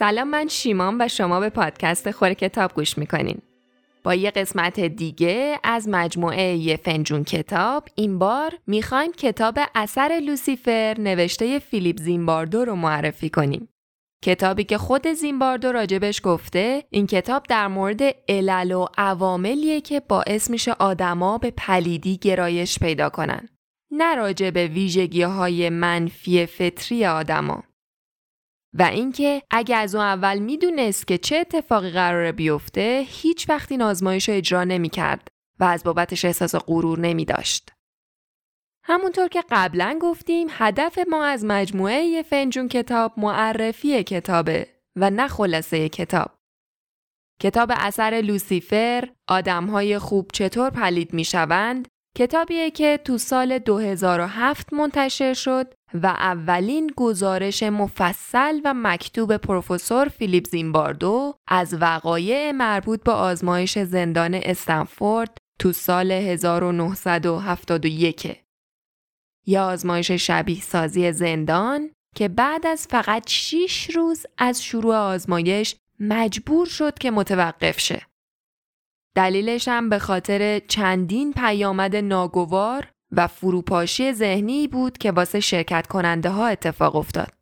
سلام من شیمان و شما به پادکست خور کتاب گوش می‌کنین. با یه قسمت دیگه از مجموعه یه فنجون کتاب این بار می‌خوایم کتاب اثر لوسیفر نوشته فیلیپ زیمباردو رو معرفی کنیم. کتابی که خود زیمباردو راجبش گفته این کتاب در مورد علل و عواملیه که باعث میشه آدما به پلیدی گرایش پیدا کنن. نه راجع به ویژگی های منفی فطری آدما. و اینکه اگه از اون اول می‌دونست که چه اتفاقی قراره بیفته هیچ وقتی این آزمایش رو اجرا نمی‌کرد و از بابتش احساس غرور نمی داشت. همونطور که قبلا گفتیم هدف ما از مجموعه فنجون کتاب معرفی کتابه و نه خلاصه کتاب. کتاب اثر لوسیفر آدمهای خوب چطور پلید می‌شوند کتابیه که تو سال 2007 منتشر شد و اولین گزارش مفصل و مکتوب پروفسور فیلیپ زیمباردو از وقایع مربوط به آزمایش زندان استنفورد تو سال 1971 یا آزمایش شبیه سازی زندان که بعد از فقط 6 روز از شروع آزمایش مجبور شد که متوقف شه. دلیلش هم به خاطر چندین پیامد ناگوار و فروپاشی ذهنی بود که واسه شرکت کننده ها اتفاق افتاد.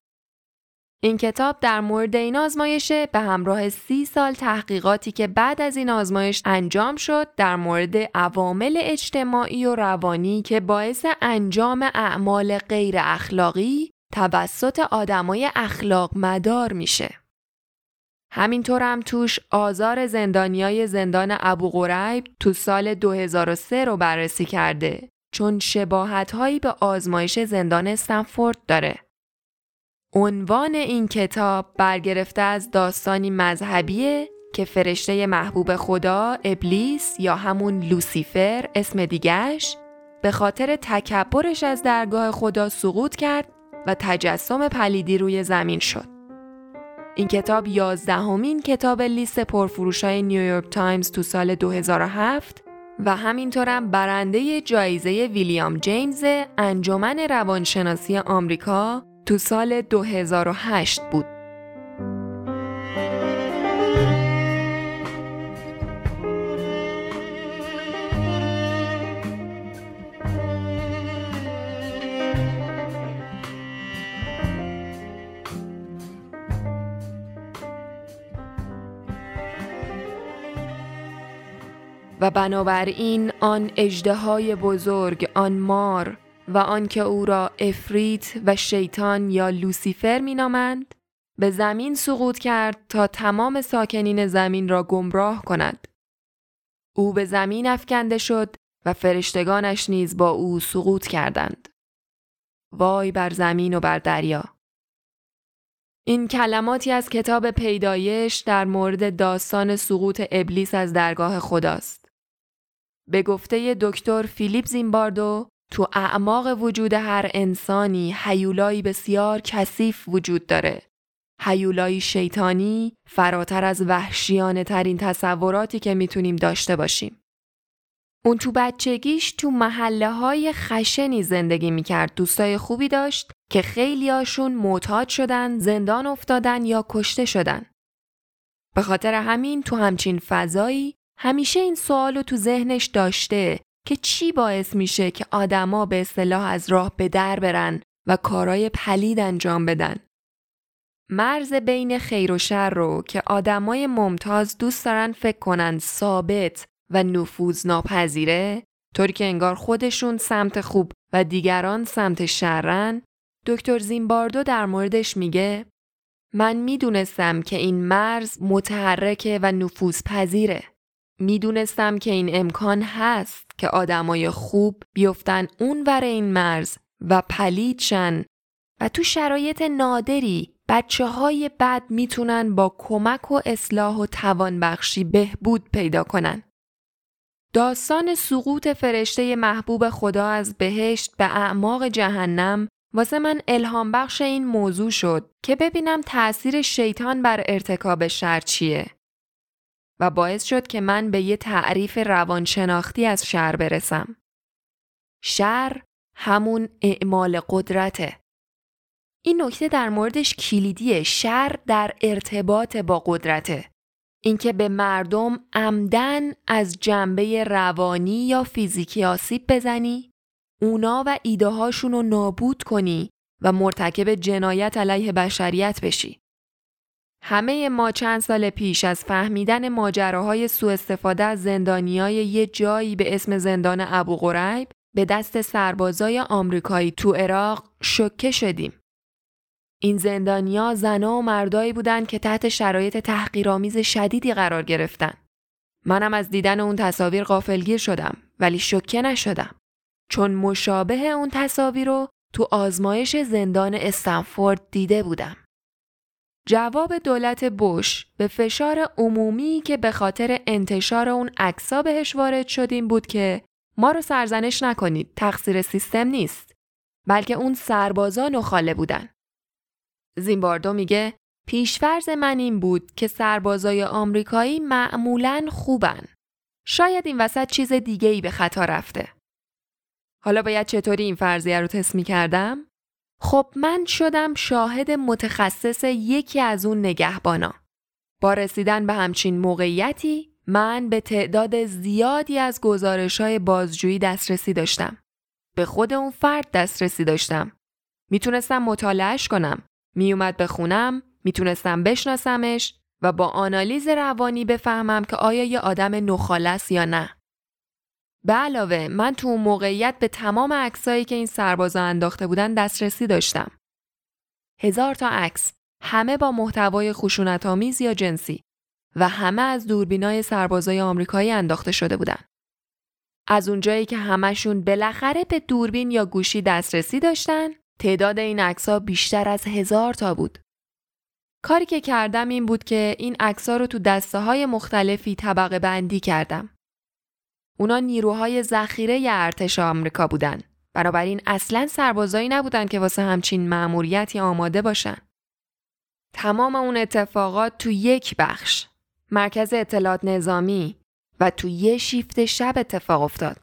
این کتاب در مورد این آزمایشه به همراه سی سال تحقیقاتی که بعد از این آزمایش انجام شد در مورد عوامل اجتماعی و روانی که باعث انجام اعمال غیر اخلاقی توسط آدمای اخلاق مدار میشه. همینطور هم توش آزار زندانیای زندان ابو غریب تو سال 2003 رو بررسی کرده چون شباهت هایی به آزمایش زندان استنفورد داره. عنوان این کتاب برگرفته از داستانی مذهبیه که فرشته محبوب خدا ابلیس یا همون لوسیفر اسم دیگش به خاطر تکبرش از درگاه خدا سقوط کرد و تجسم پلیدی روی زمین شد. این کتاب یازدهمین کتاب لیست پرفروش های نیویورک تایمز تو سال 2007 و همینطورم برنده جایزه ویلیام جیمز انجمن روانشناسی آمریکا تو سال 2008 بود. و بنابراین آن اجدهای بزرگ آن مار و آنکه او را افریت و شیطان یا لوسیفر مینامند به زمین سقوط کرد تا تمام ساکنین زمین را گمراه کند. او به زمین افکنده شد و فرشتگانش نیز با او سقوط کردند. وای بر زمین و بر دریا! این کلماتی از کتاب پیدایش در مورد داستان سقوط ابلیس از درگاه خداست. به گفته دکتر فیلیپ زیمباردو تو اعماق وجود هر انسانی حیولایی بسیار کثیف وجود داره. حیولایی شیطانی فراتر از وحشیانه ترین تصوراتی که می‌تونیم داشته باشیم. اون تو بچگیش تو محله های خشنی زندگی می‌کرد. دوستای خوبی داشت که خیلیاشون معتاد شدن، زندان افتادن یا کشته شدن. به خاطر همین تو همچین فضایی همیشه این سوال رو تو ذهنش داشته که چی باعث میشه که آدما به اصطلاح از راه به در برن و کارای پلید انجام بدن. مرز بین خیر و شر رو که آدمای ممتاز دوست دارن فکر کنن ثابت و نفوذ ناپذیره طوری که انگار خودشون سمت خوب و دیگران سمت شرن دکتر زیمباردو در موردش میگه من می‌دونستم که این مرز متحرکه و نفوذ پذیره می‌دونستم که این امکان هست که آدمای خوب بیفتن اون ور این مرز و پلیدشن و تو شرایط نادری بچه های بد می‌تونن با کمک و اصلاح و توانبخشی بهبود پیدا کنن. داستان سقوط فرشته محبوب خدا از بهشت به اعماق جهنم واسه من الهام بخش این موضوع شد که ببینم تأثیر شیطان بر ارتکاب شر چیه. و باعث شد که من به یه تعریف روانشناختی از شر برسم. شر همون اعمال قدرته. این نکته در موردش کلیدیه شر در ارتباط با قدرته. اینکه به مردم عمدن از جنبه روانی یا فیزیکی آسیب بزنی، اونا و ایده هاشون رو نابود کنی و مرتکب جنایت علیه بشریت بشی. همه ما چند سال پیش از فهمیدن ماجراهای سوء استفاده از زندانیای یه جایی به اسم زندان ابو غریب به دست سربازای آمریکایی تو عراق شکه شدیم. این زندانیا زنا و مردایی بودند که تحت شرایط تحقیرآمیز شدیدی قرار گرفتن. منم از دیدن اون تصاویر غافلگیر شدم ولی شکه نشدم. چون مشابه اون تصاویر رو تو آزمایش زندان استنفورد دیده بودم. جواب دولت بوش به فشار عمومی که به خاطر انتشار اون عکسا بهش وارد شدیم بود که ما رو سرزنش نکنید تقصیر سیستم نیست بلکه اون سربازان و خاله بودن. زیمباردو میگه پیشفرز من این بود که سربازای آمریکایی معمولا خوبن. شاید این وسط چیز دیگه ای به خطا رفته. حالا باید چطوری این فرضیه رو تست می کردم؟ خب من شدم شاهد متخصص یکی از اون نگهبانا. با رسیدن به همچین موقعیتی من به تعداد زیادی از گزارش های بازجویی دسترسی داشتم. به خود اون فرد دسترسی داشتم. می‌تونستم مطالعهش کنم. میومد به خونم، می‌تونستم بشناسمش و با آنالیز روانی بفهمم که آیا یه آدم نخالص یا نه. به علاوه من تو اون موقعیت به تمام عکسایی که این سربازا انداخته بودن دسترسی داشتم. هزار تا عکس همه با محتوای خشونت‌آمیز یا جنسی و همه از دوربینای سربازای آمریکایی انداخته شده بودن. از اونجایی که همشون بالاخره به دوربین یا گوشی دسترسی داشتن، تعداد این عکس‌ها بیشتر از هزار تا بود. کاری که کردم این بود که این عکس‌ها رو تو دسته های مختلفی طبقه بندی کردم. اونا نیروهای ذخیره ارتش آمریکا بودن. بنابراین اصلا سربازایی نبودن که واسه همچین مأموریتی آماده باشن. تمام اون اتفاقات تو یک بخش مرکز اطلاعات نظامی و تو یه شیفت شب اتفاق افتاد.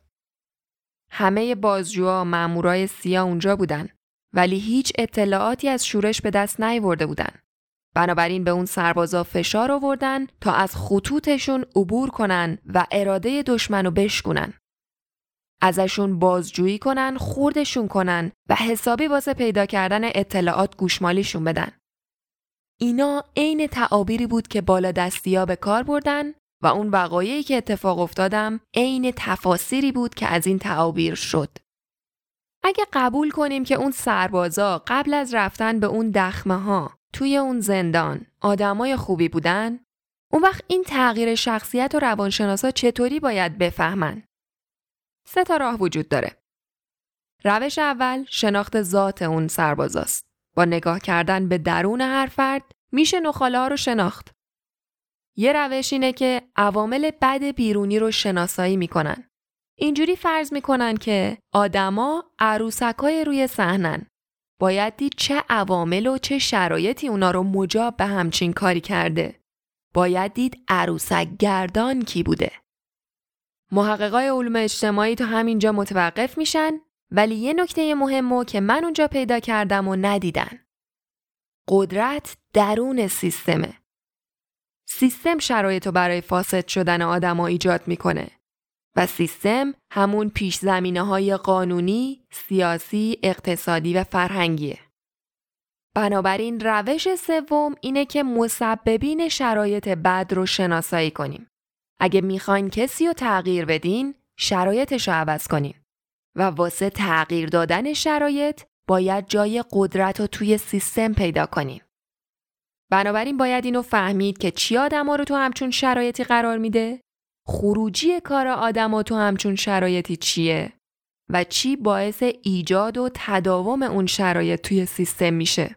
همه بازجوها مامورای سیا اونجا بودن ولی هیچ اطلاعاتی از شورش به دست نیورده بودن. بنابراین به اون سربازا فشار آوردن تا از خطوطشون عبور کنن و اراده دشمن رو بشکنن. ازشون بازجویی کنن، خوردشون کنن و حسابی واسه پیدا کردن اطلاعات گوشمالیشون بدن. اینا عین تعابیری بود که بالا دستیا به کار بردن و اون وقایعی که اتفاق افتادم عین تفاسیری بود که از این تعابیر شد. اگه قبول کنیم که اون سربازا قبل از رفتن به اون دخمه ها توی اون زندان آدمای خوبی بودن اون وقت این تغییر شخصیت و روانشناسا چطوری باید بفهمن؟ سه تا راه وجود داره. روش اول شناخت ذات اون سربازاست. با نگاه کردن به درون هر فرد میشه نخاله ها رو شناخت. یه روش اینه که عوامل بد بیرونی رو شناسایی می‌کنن. اینجوری فرض می‌کنن که آدما عروسکای روی صحنن باید دید چه عوامل و چه شرایطی اونا رو مجاب به همچین کاری کرده. باید دید عروسک گردان کی بوده. محققای علوم اجتماعی تا همینجا متوقف میشن ولی یه نکته مهمو که من اونجا پیدا کردم و ندیدن. قدرت درون سیستمه. سیستم شرایط رو برای فاسد شدن آدما ایجاد می‌کنه. و سیستم همون پیش زمینه های قانونی، سیاسی، اقتصادی و فرهنگیه. بنابراین روش سوم اینه که مسببین شرایط بد رو شناسایی کنیم. اگه می‌خواین کسی رو تغییر بدین، شرایطش رو عوض کنین. و واسه تغییر دادن شرایط باید جای قدرت رو توی سیستم پیدا کنیم. بنابراین باید اینو فهمید که چی آدم رو تو همچون شرایطی قرار میده خروجی کار آدم تو همچون شرایطی چیه و چی باعث ایجاد و تداوم اون شرایط توی سیستم میشه.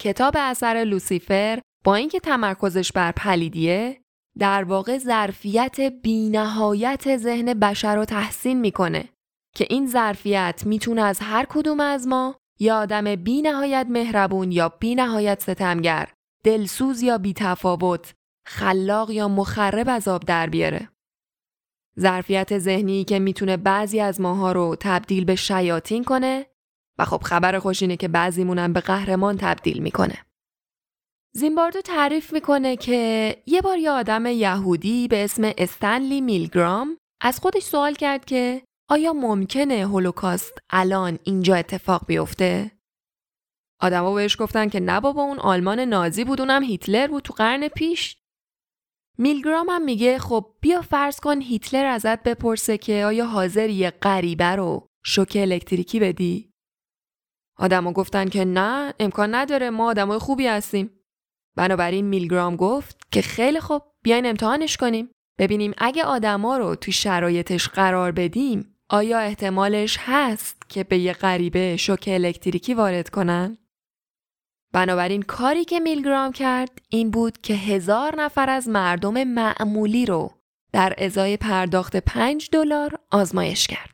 کتاب اثر لوسیفر با اینکه تمرکزش بر پلیدیه در واقع ظرفیت بینهایت ذهن بشر رو تحسین می‌کنه که این ظرفیت می‌تونه از هر کدوم از ما یا آدم بینهایت مهربون یا بینهایت ستمگر دلسوز یا بیتفاوت خلاق یا مخرب از آب در بیاره. ظرفیت ذهنی که می‌تونه بعضی از ماها رو تبدیل به شیاطین کنه و خب خبر خوش اینه که بعضیمونم به قهرمان تبدیل می‌کنه. زیمباردو تعریف می‌کنه که یه بار یه آدم یهودی به اسم استنلی میلگرام از خودش سوال کرد که آیا ممکنه هولوکاست الان اینجا اتفاق بیفته؟ آدما بهش گفتن که نه بابا اون آلمان نازی بود اونم هیتلر بود تو قرن پیش. میلگرام هم میگه خب بیا فرض کن هیتلر ازت بپرسه که آیا حاضر یه غریبه رو شوک الکتریکی بدی؟ آدما گفتن که نه امکان نداره ما آدمای خوبی هستیم. بنابراین میلگرام گفت که خیلی خوب بیاین امتحانش کنیم. ببینیم اگه آدما رو تو شرایطش قرار بدیم آیا احتمالش هست که به یه غریبه شوک الکتریکی وارد کنن؟ بنابراین کاری که میلگرام کرد این بود که هزار نفر از مردم معمولی رو در ازای پرداخت پنج دلار آزمایش کرد.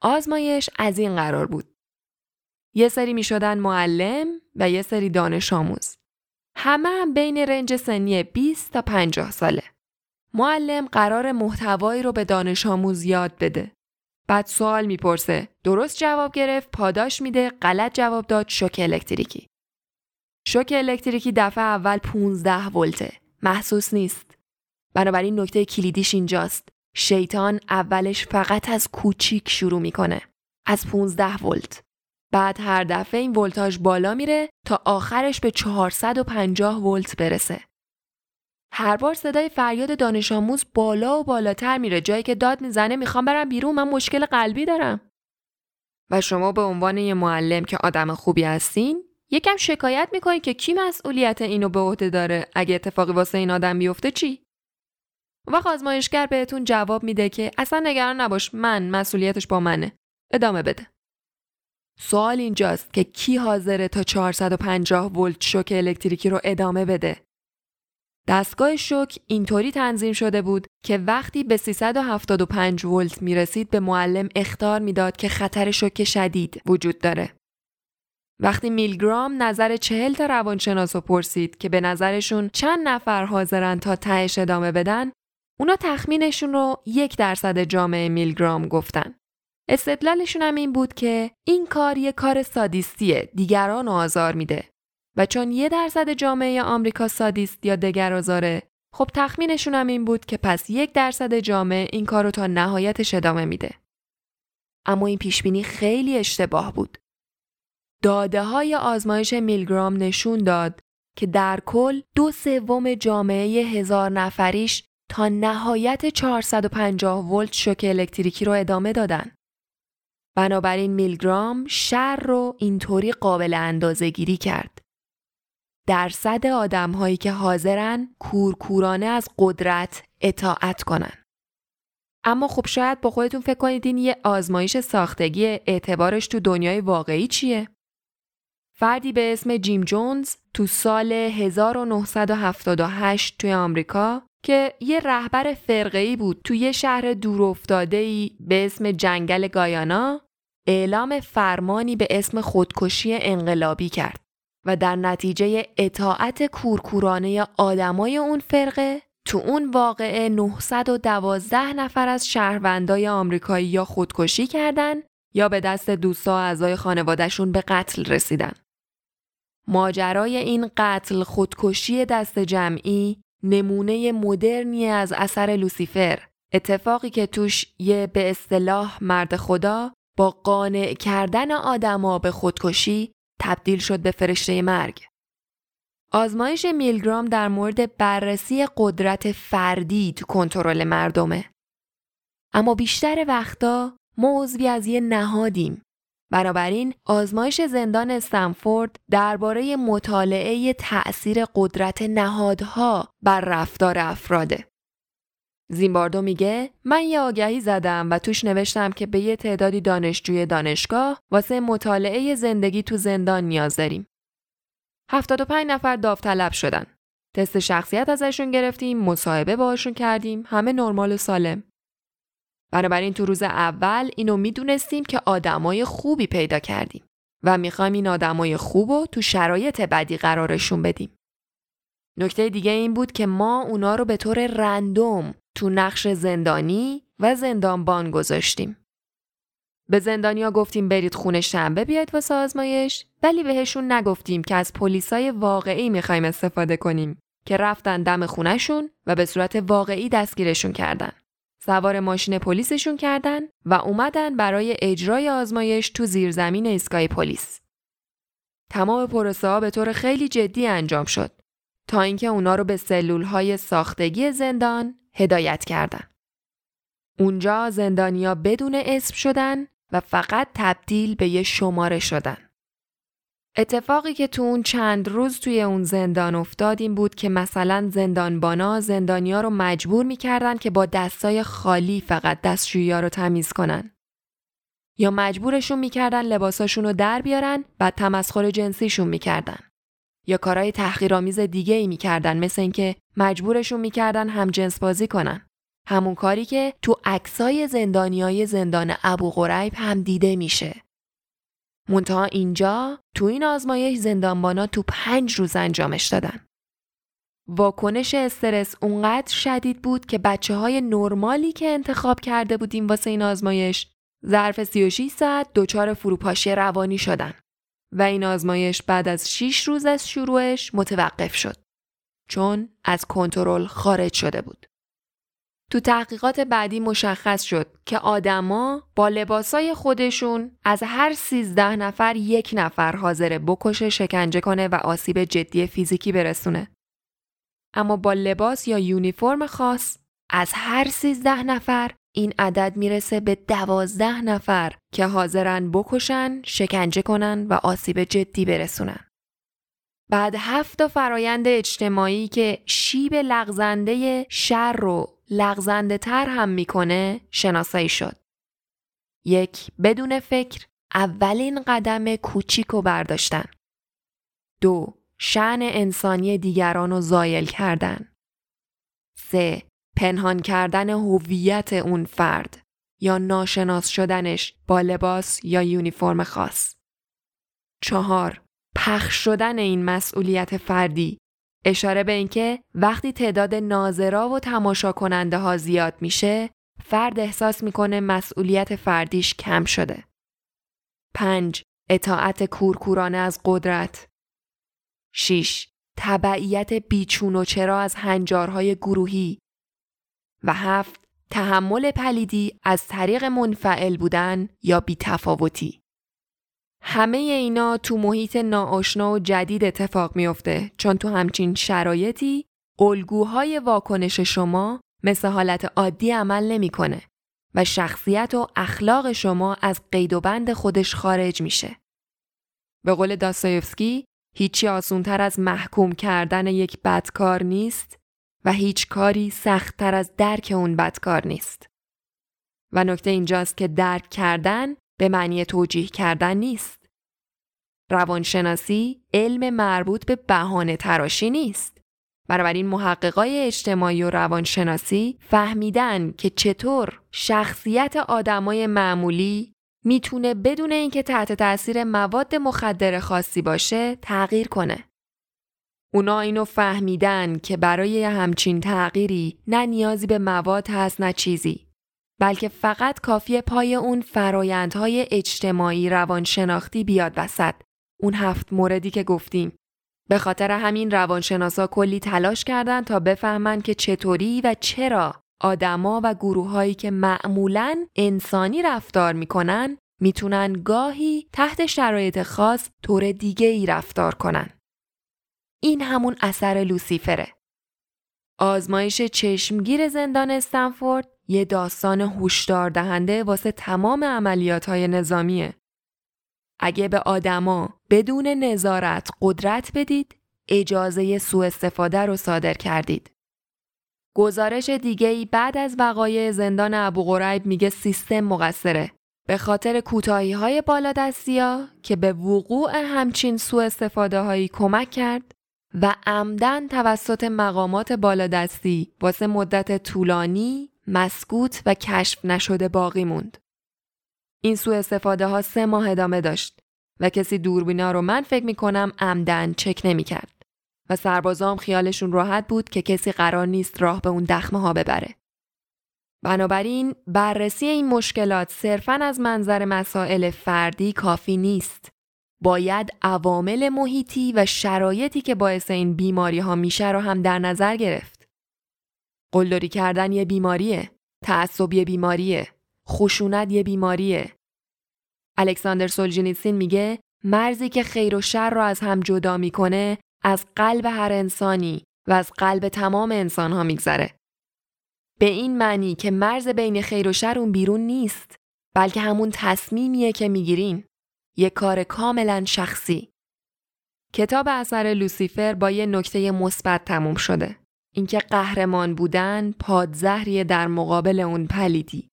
آزمایش از این قرار بود. یه سری می شدن معلم و یه سری دانش آموز. همه هم بین رنج سنی 20 تا 50 ساله. معلم قرار محتوایی رو به دانش آموز یاد بده. بعد سوال می‌پرسه درست جواب گرفت پاداش میده غلط جواب داد شوک الکتریکی شوک الکتریکی دفعه اول 15 ولته. محسوس نیست. بنابراین نکته کلیدیش اینجاست. شیطان اولش فقط از کوچیک شروع می‌کنه. از 15 ولت. بعد هر دفعه این ولتاژ بالا میره تا آخرش به 450 ولت برسه. هر بار صدای فریاد دانش آموز بالا و بالاتر میره. جایی که داد می‌زنه می‌خوام برم بیرون. من مشکل قلبی دارم. و شما به عنوان یه معلم که آدم خوبی هستین یکم شکایت می‌کنید که کی مسئولیت اینو به عهده داره؟ اگه اتفاقی واسه این آدم بیفته چی؟ وقت آزمایشگر بهتون جواب میده که اصلا نگران نباش من مسئولیتش با منه. ادامه بده. سوال اینجاست که کی حاضره تا 450 ولت شوک الکتریکی رو ادامه بده؟ دستگاه شوک اینطوری تنظیم شده بود که وقتی به 375 ولت می رسید به معلم اختار می‌داد که خطر شوک شدید وجود داره. وقتی میلگرام نظر چهل تا روانشناس رو پرسید که به نظرشون چند نفر حاضرن تا تهش ادامه بدن اونا تخمینشون رو یک درصد جامعه میلگرام گفتن. استدلالشون هم این بود که این کار یه کار سادیستیه دیگران آزار میده و چون یه درصد جامعه آمریکا سادیست یا دگرآزاره خب تخمینشون هم این بود که پس یک درصد جامعه این کار رو تا نهایتش ادامه میده. اما این پیشبینی خیلی اشتباه بود. داده های آزمایش میلگرام نشون داد که در کل دو سوم جامعه هزار نفریش تا نهایت 450 ولت شوک الکتریکی رو ادامه دادن. بنابراین میلگرام شر رو اینطوری قابل اندازه گیری کرد. درصد آدم هایی که حاضرن کورکورانه از قدرت اطاعت کنن. اما خب شاید با خودتون فکر کنید این یه آزمایش ساختگی اعتبارش تو دنیای واقعی چیه؟ فردی به اسم جیم جونز تو سال 1978 توی آمریکا که یه رهبر فرقه‌ای بود توی یه شهر دورافتاده‌ای به اسم جنگل گایانا اعلام فرمانی به اسم خودکشی انقلابی کرد. و در نتیجه اطاعت کورکورانه آدمای اون فرقه تو اون واقعه 912 نفر از شهروندای آمریکایی یا خودکشی کردن یا به دست دوستا اعضای خانوادهشون به قتل رسیدن. ماجرای این قتل خودکشی دست جمعی نمونه مدرنی از اثر لوسیفر اتفاقی که توش یه به اصطلاح مرد خدا با قانع کردن آدما به خودکشی تبدیل شد به فرشته مرگ. آزمایش میلگرام در مورد بررسی قدرت فردی تو کنترل مردمه. اما بیشتر وقتا ما از یه نهادیم. بنابراین آزمایش زندان استنفورد درباره مطالعه تأثیر قدرت نهادها بر رفتار افراده. زیمباردو میگه من یه آگهی زدم و توش نوشتم که به یه تعدادی دانشجوی دانشگاه واسه مطالعه زندگی تو زندان نیاز داریم. 75 نفر داوطلب شدن. تست شخصیت ازشون گرفتیم، مصاحبه باشون کردیم، همه نرمال و سالم. بنابراین تو روز اول اینو می‌دونستیم که آدمای خوبی پیدا کردیم و می‌خوایم این آدمای خوب رو تو شرایط بدی قرارشون بدیم. نکته دیگه این بود که ما اونا رو به طور رندوم تو نقش زندانی و زندانبان گذاشتیم. به زندانیا گفتیم برید خونه شنبه بیاید واسه آزمایش ولی بهشون نگفتیم که از پلیسای واقعی می‌خوایم استفاده کنیم که رفتن دم خونهشون و به صورت واقعی دستگیرشون کردن. سوار ماشین پلیسشون کردن و اومدن برای اجرای آزمایش تو زیرزمین ایستگاه پلیس. تمام پروسه ها به طور خیلی جدی انجام شد تا اینکه اونا رو به سلول های ساختگی زندان هدایت کردن. اونجا زندانیا بدون اسم شدن و فقط تبدیل به یه شماره شدن. اتفاقی که تو اون چند روز توی اون زندان افتاد این بود که مثلا زندانبانا زندانیا رو مجبور می‌کردن که با دستای خالی فقط دستشویی رو تمیز کنن. یا مجبورشون می‌کردن لباساشون رو در بیارن و تمسخر جنسیشون می‌کردن. یا کارهای تحقیرآمیز دیگه ای می‌کردن مثل اینکه مجبورشون می‌کردن هم جنس بازی کنن. همون کاری که تو عکسای زندانیای زندان ابو غریب هم دیده میشه. منتها اینجا تو این آزمایش زندانبانا تو پنج روز انجامش دادن. واکنش استرس اونقدر شدید بود که بچه های نرمالی که انتخاب کرده بودیم واسه این آزمایش ظرف 36 ساعت دچار فروپاشی روانی شدن و این آزمایش بعد از 6 روز از شروعش متوقف شد چون از کنترل خارج شده بود. تو تحقیقات بعدی مشخص شد که آدما با لباسای خودشون از هر سیزده نفر یک نفر حاضر بکشه شکنجه کنه و آسیب جدی فیزیکی برسونه. اما با لباس یا یونیفرم خاص از هر سیزده نفر این عدد می‌رسه به دوازده نفر که حاضرن بکشن، شکنجه کنن و آسیب جدی برسونن. بعد هفت فرایند اجتماعی که شیب لغزنده شر رو لغزنده تر هم می‌کنه شناسایی شد. یک بدون فکر اولین قدم کوچیک رو برداشتن. دو شعن انسانی دیگران رو زایل کردن. سه پنهان کردن هویت اون فرد یا ناشناس شدنش با لباس یا یونیفرم خاص. چهار پخش شدن این مسئولیت فردی اشاره به اینکه وقتی تعداد ناظرا و تماشا کننده ها زیاد میشه فرد احساس می‌کنه مسئولیت فردیش کم شده. 5. اطاعت کورکورانه از قدرت 6. تبعیت بیچون و چرا از هنجارهای گروهی و هفت تحمل پلیدی از طریق منفعل بودن یا بیتفاوتی. همه اینا تو محیط ناآشنا و جدید اتفاق میافته چون تو همچین شرایطی الگوهای واکنش شما مثل حالت عادی عمل نمی‌کنه و شخصیت و اخلاق شما از قید و بند خودش خارج میشه. به قول داستایفسکی هیچی آسونتر از محکوم کردن یک بدکار نیست و هیچ کاری سختتر از درک اون بدکار نیست. و نکته اینجاست که درک کردن به معنی توجیه کردن نیست. روانشناسی علم مربوط به بهانه تراشی نیست. بنابراین محققای اجتماعی و روانشناسی فهمیدن که چطور شخصیت آدمای معمولی می‌تونه بدون اینکه تحت تاثیر مواد مخدر خاصی باشه تغییر کنه. اونا اینو فهمیدن که برای همچین تغییری نه نیازی به مواد هست نه چیزی. بلکه فقط کافی پای اون فرایندهای اجتماعی روانشناختی بیاد وسط. اون هفت موردی که گفتیم. به خاطر همین روانشناسا کلی تلاش کردن تا بفهمن که چطوری و چرا آدما و گروههایی که معمولا انسانی رفتار می‌کنن می‌تونن گاهی تحت شرایط خاص طور دیگه ای رفتار کنن. این همون اثر لوسیفره. آزمایش چشمگیر زندان استنفورد یه داستان هوشدار دهنده واسه تمام عملیات های نظامیه. اگه به آدما بدون نظارت قدرت بدید، اجازه سوء استفاده رو صادر کردید. گزارش دیگه ای بعد از وقایع زندان ابو میگه سیستم مقصره به خاطر کوتاهی های بالادستیا که به وقوع همچین سوء استفاده هایی کمک کرد و عمدن توسط مقامات بالادستی واسه مدت طولانی مسکوت و کشف نشده باقی موند. این سوء استفاده ها سه ماه ادامه داشت و کسی دوربینا رو من فکر می کنم عمدن چک نمی کرد. و سربازام خیالشون راحت بود که کسی قرار نیست راه به اون دخمه ها ببره. بنابراین بررسی این مشکلات صرفاً از منظر مسائل فردی کافی نیست. باید عوامل محیطی و شرایطی که باعث این بیماری ها میشه رو هم در نظر گرفت. قلدری کردن یه بیماریه، تعصب یه بیماریه، خشونت یه بیماریه. الکساندر سولجینیسین میگه مرزی که خیر و شر رو از هم جدا می‌کنه از قلب هر انسانی و از قلب تمام انسان ها میگذره. به این معنی که مرز بین خیر و شر اون بیرون نیست بلکه همون تصمیمیه که می‌گیرین. یک کار کاملا شخصی. کتاب اثر لوسیفر با یه نکته مثبت تموم شده. اینکه قهرمان بودن پادزهریه در مقابل اون پلیدی.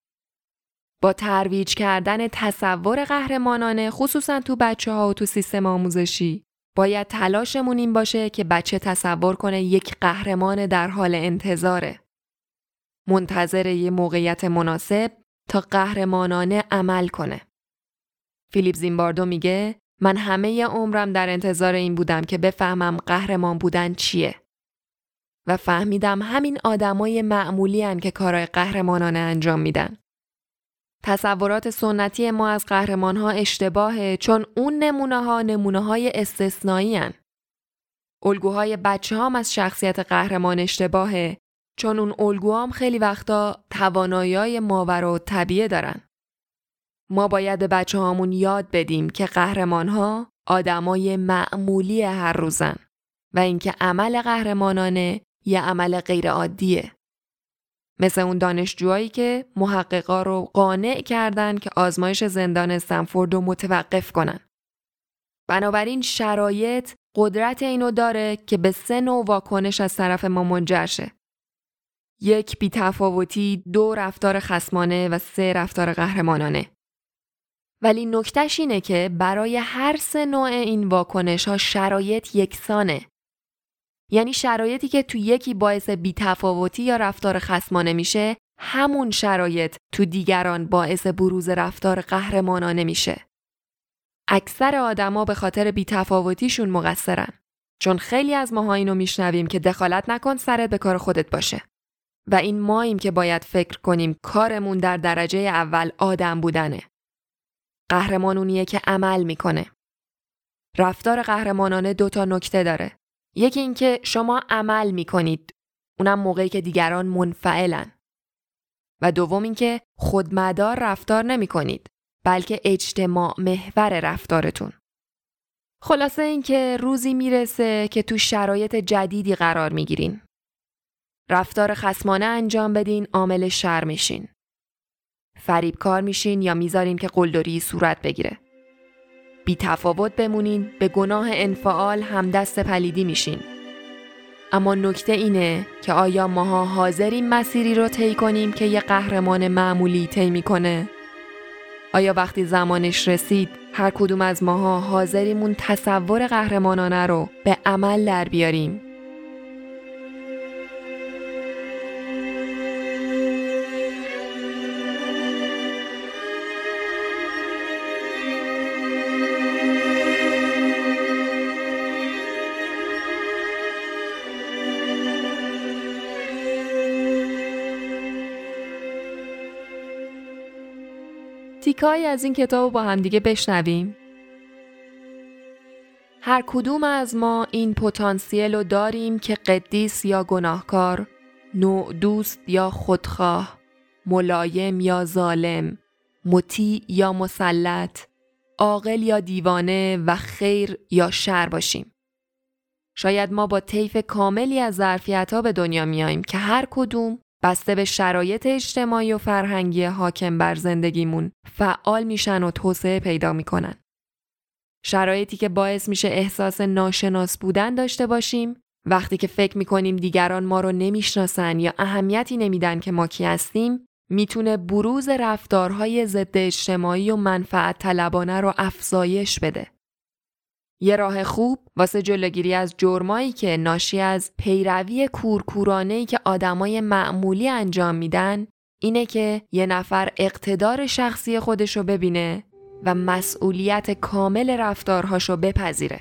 با ترویج کردن تصور قهرمانانه خصوصا تو بچه ها و تو سیستم آموزشی باید تلاشمون این باشه که بچه تصور کنه یک قهرمان در حال انتظاره. منتظر یه موقعیت مناسب تا قهرمانانه عمل کنه. فیلیپ زیمباردو میگه من همه عمرم در انتظار این بودم که بفهمم قهرمان بودن چیه. و فهمیدم همین آدمای معمولی هن که کارهای قهرمانانه انجام میدن. تصورات سنتی ما از قهرمان ها اشتباهه چون اون نمونه ها نمونه های استثنایی هن. الگوهای بچه هم از شخصیت قهرمان اشتباهه چون اون الگوهام خیلی وقتا توانایی ماور و طبیعه دارن. ما باید به بچه هامون یاد بدیم که قهرمان ها آدمای معمولی هر روزن و اینکه عمل قهرمانانه یه عمل غیر عادیه. مثل اون دانشجوهایی که محققا رو قانع کردن که آزمایش زندان استنفورد رو متوقف کنن. بنابراین شرایط قدرت اینو داره که به سه نوع واکنش از طرف ما منجر شه. یک بیتفاوتی، دو رفتار خسمانه و سه رفتار قهرمانانه. ولی نکتش اینه که برای هر سه نوع این واکنش ها شرایط یکسانه. یعنی شرایطی که تو یکی باعث بیتفاوتی یا رفتار خسمانه میشه همون شرایط تو دیگران باعث بروز رفتار قهرمانانه میشه. اکثر آدما به خاطر بیتفاوتیشون مقصرن. چون خیلی از ماها اینو میشنویم که دخالت نکن سرت به کار خودت باشه. و این ماییم که باید فکر کنیم کارمون در درجه اول آدم بودنه. قهرمانونیه که عمل می‌کنه. رفتار قهرمانانه دو تا نکته داره. یکی اینکه شما عمل می‌کنید. اونم موقعی که دیگران منفعلن. و دوم اینکه خودمدار رفتار نمی کنید بلکه اجتماع محور رفتارتون. خلاصه اینکه روزی می‌رسه که تو شرایط جدیدی قرار می‌گیرین. رفتار خسمانه انجام بدین عامل شر میشین. فریب کار میشین یا می‌ذارین که قلدری صورت بگیره. بی تفاوت بمونین به گناه انفعال هم دست پلیدی میشین. اما نکته اینه که آیا ماها حاضریم مسیری رو طی کنیم که یه قهرمان معمولی طی می‌کنه؟ آیا وقتی زمانش رسید هر کدوم از ماها حاضریمون تصور قهرمانانه رو به عمل در بیاریم تیکایی از این کتاب با همدیگه بشنویم. هر کدوم از ما این پتانسیل رو داریم که قدیس یا گناهکار نوع دوست یا خودخواه ملایم یا ظالم مطیع یا مسلط عاقل یا دیوانه و خیر یا شر باشیم. شاید ما با طیف کاملی از ظرفیت ها به دنیا میاییم که هر کدوم بسته به شرایط اجتماعی و فرهنگی حاکم بر زندگیمون فعال میشن و توسعه پیدا می‌کنن. شرایطی که باعث میشه احساس ناشناس بودن داشته باشیم وقتی که فکر می‌کنیم دیگران ما رو نمی‌شناسن یا اهمیتی نمیدن که ما کی هستیم می‌تونه بروز رفتارهای ضد اجتماعی و منفعت طلبانه رو افزایش بده. یه راه خوب واسه جلوگیری از جرمایی که ناشی از پیروی کورکورانه‌ای که آدمای معمولی انجام میدن اینه که یه نفر اقتدار شخصی خودشو ببینه و مسئولیت کامل رفتارهاشو بپذیره.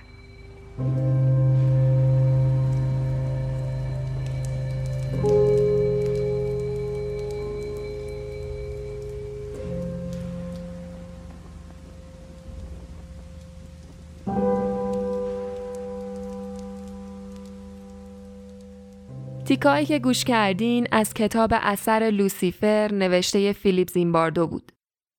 تیکایی که گوش کردین از کتاب اثر لوسیفر نوشته فیلیپ زیمباردو بود.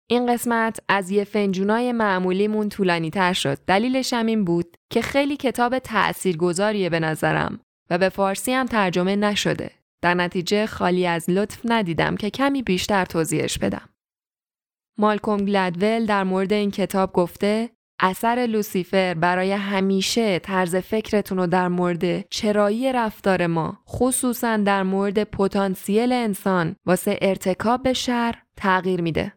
این قسمت از یه فنجونای معمولیمون طولانی تر شد. دلیلش هم این بود که خیلی کتاب تأثیرگذاریه به نظرم و به فارسی هم ترجمه نشده. در نتیجه خالی از لطف ندیدم که کمی بیشتر توضیحش بدم. مالکوم گلدول در مورد این کتاب گفته اثر لوسیفر برای همیشه طرز فکرتون رو در مورد چرایی رفتار ما خصوصا در مورد پتانسیل انسان واسه ارتکاب به شر تغییر میده.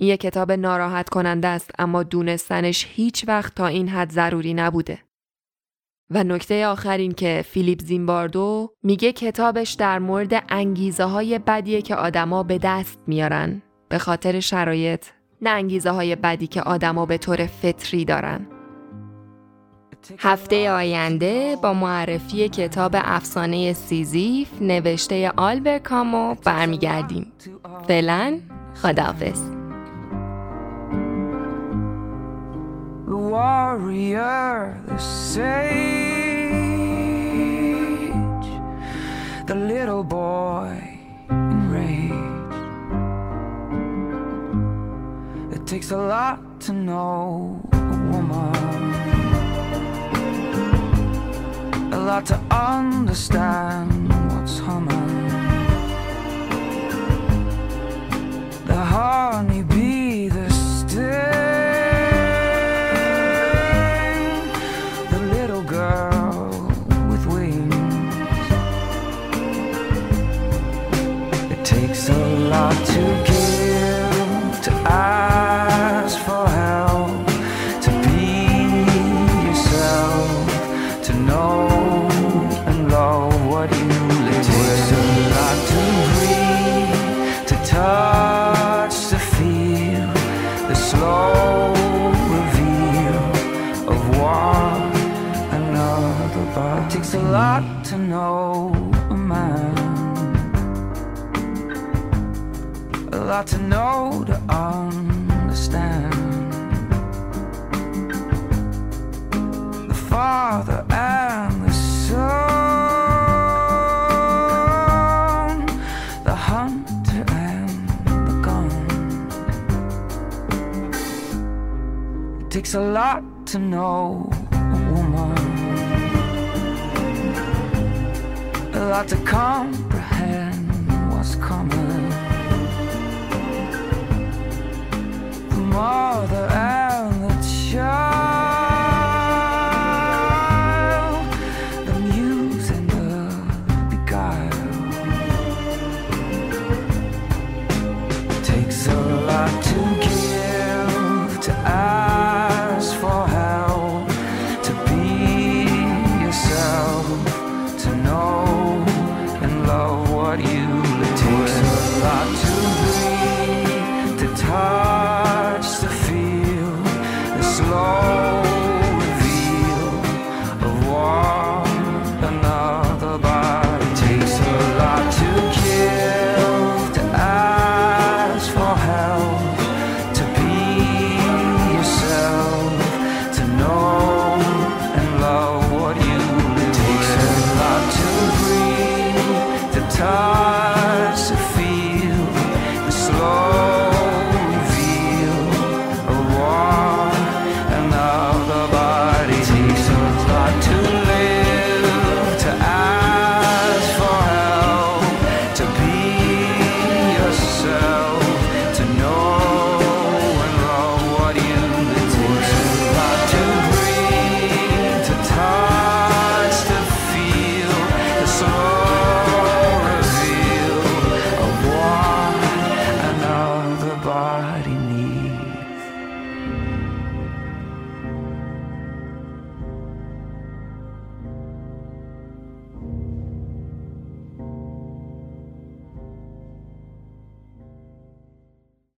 یک کتاب ناراحت کننده است اما دونستنش هیچ وقت تا این حد ضروری نبوده. و نکته آخر این که فیلیپ زیمباردو میگه کتابش در مورد انگیزه های بدیه که آدما به دست میارن به خاطر شرایط نه انگیزه های بدی که آدما به طور فطری دارن. هفته آینده با معرفی کتاب افسانه سیزیف نوشته آلبر کامو برمیگردیم. فعلا خداحافظ. warrior, the sage, the little boy takes a lot to know a woman. A lot to understand what's humming. The honeybee, the sting. The little girl with wings. It takes a lot to give to It takes a lot to know a woman, a lot to comprehend what's coming.